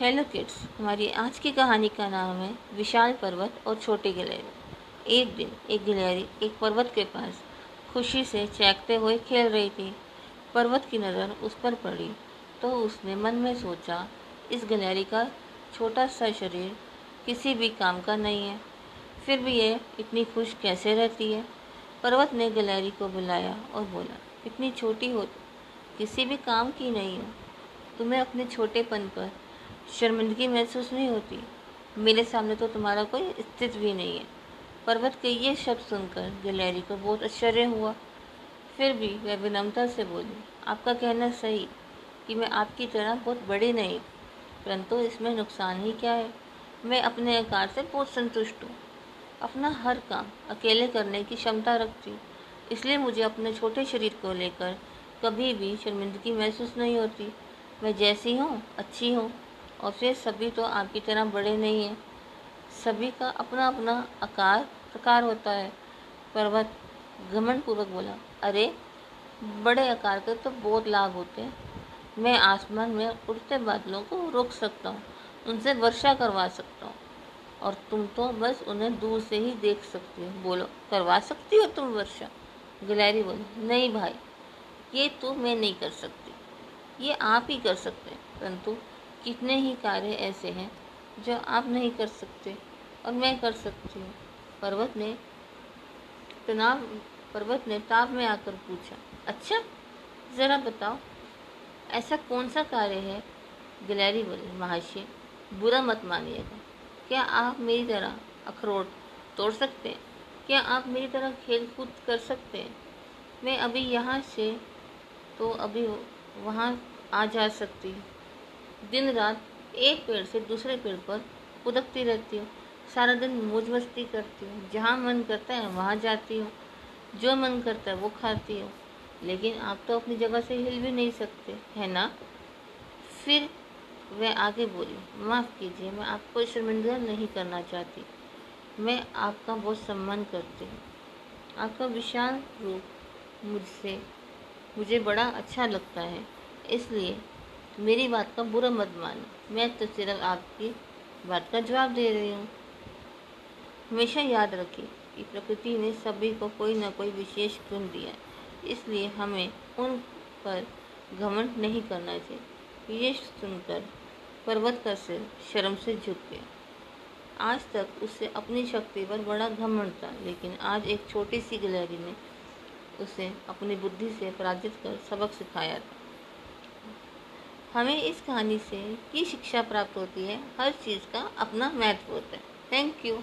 Hello kids हमारी आज की कहानी का नाम है विशाल पर्वत और छोटी गिलहरी। एक दिन एक गिलहरी एक पर्वत के पास खुशी से चहकते हुए खेल रही थी। पर्वत की नज़र उस पर पड़ी तो उसने मन में सोचा, इस गिलहरी का छोटा सा शरीर किसी भी काम का नहीं है। फिर भी ये इतनी खुश कैसे रहती है? पर्वत ने गिलहरी को बुलाया और बोला, इतनी छोटी हो, किसी भी काम की नहीं हो। तुम्हें अपने छोटेपन पर शर्मिंदगी महसूस नहीं होती। मेरे सामने तो तुम्हारा कोई अस्तित्व भी नहीं है। पर्वत के ये शब्द सुनकर गिलहरी को बहुत आश्चर्य हुआ। फिर भी वह विनम्रता से बोली, आपका कहना सही कि मैं आपकी तरह बहुत बड़ी नहीं, परंतु इसमें नुकसान ही क्या है? मैं अपने आकार से बहुत संतुष्ट हूँ। अपना हर काम अकेले करने की क्षमता रखती, इसलिए मुझे अपने छोटे शरीर को लेकर कभी भी शर्मिंदगी महसूस नहीं होती। मैं जैसी हूँ, अच्छी हूँ और फिर सभी तो आपकी तरह बड़े नहीं हैं। सभी का अपना अपना आकार, प्रकार होता है। पर्वत घमंड पूर्वक बोला, अरे, बड़े आकार के तो बहुत लाभ होते हैं। मैं आसमान में उड़ते बादलों को रोक सकता हूँ, उनसे वर्षा करवा सकता हूँ। और तुम तो बस उन्हें दूर से ही देख सकती हो। बोलो, करवा सकती हो तुम वर्षा? गिलहरी बोली, नहीं भाई, ये तो मैं नहीं कर सकती। ये आप ही कर सकते हैं, परंतु कितने ही कार्य ऐसे हैं जो आप नहीं कर सकते और मैं कर सकती हूँ। पर्वत ने तनाव, पर्वत ने ताप में आकर पूछा अच्छा ज़रा बताओ, ऐसा कौन सा कार्य है? गिलहरी बोली महाशय बुरा मत मानिएगा। क्या आप मेरी तरह अखरोट तोड़ सकते हैं? क्या आप मेरी तरह खेल कूद कर सकते हैं? मैं अभी यहाँ से तो अभी वहाँ आ जा सकती हूँ। दिन रात एक पेड़ से दूसरे पेड़ पर उदकती रहती हूँ। सारा दिन मौज मस्ती करती हूँ। जहाँ मन करता है, वहाँ जाती हूँ। जो मन करता है, वो खाती हूँ। लेकिन आप तो अपनी जगह से हिल भी नहीं सकते, है ना? फिर वह आगे बोली, माफ़ कीजिए, मैं आपको शर्मिंदा नहीं करना चाहती। मैं आपका बहुत सम्मान करती हूँ। आपका विशाल रूप मुझसे, मुझे बड़ा अच्छा लगता है। इसलिए मेरी बात का बुरा मत मानो। मैं तो सिर्फ़ आपकी बात का जवाब दे रही हूँ। हमेशा याद रखिए कि प्रकृति ने सभी को कोई ना कोई विशेष गुण दिया इसलिए हमें उन पर घमंड नहीं करना चाहिए। ये सुनकर पर्वत का सिर शर्म से झुक गया। आज तक उसे अपनी शक्ति पर बड़ा घमंड था, लेकिन आज एक छोटी सी गिलहरी ने उसे अपनी बुद्धि से पराजित कर सबक सिखाया था। हमें इस कहानी से की शिक्षा प्राप्त होती है। हर चीज़ का अपना महत्व होता है। Thank you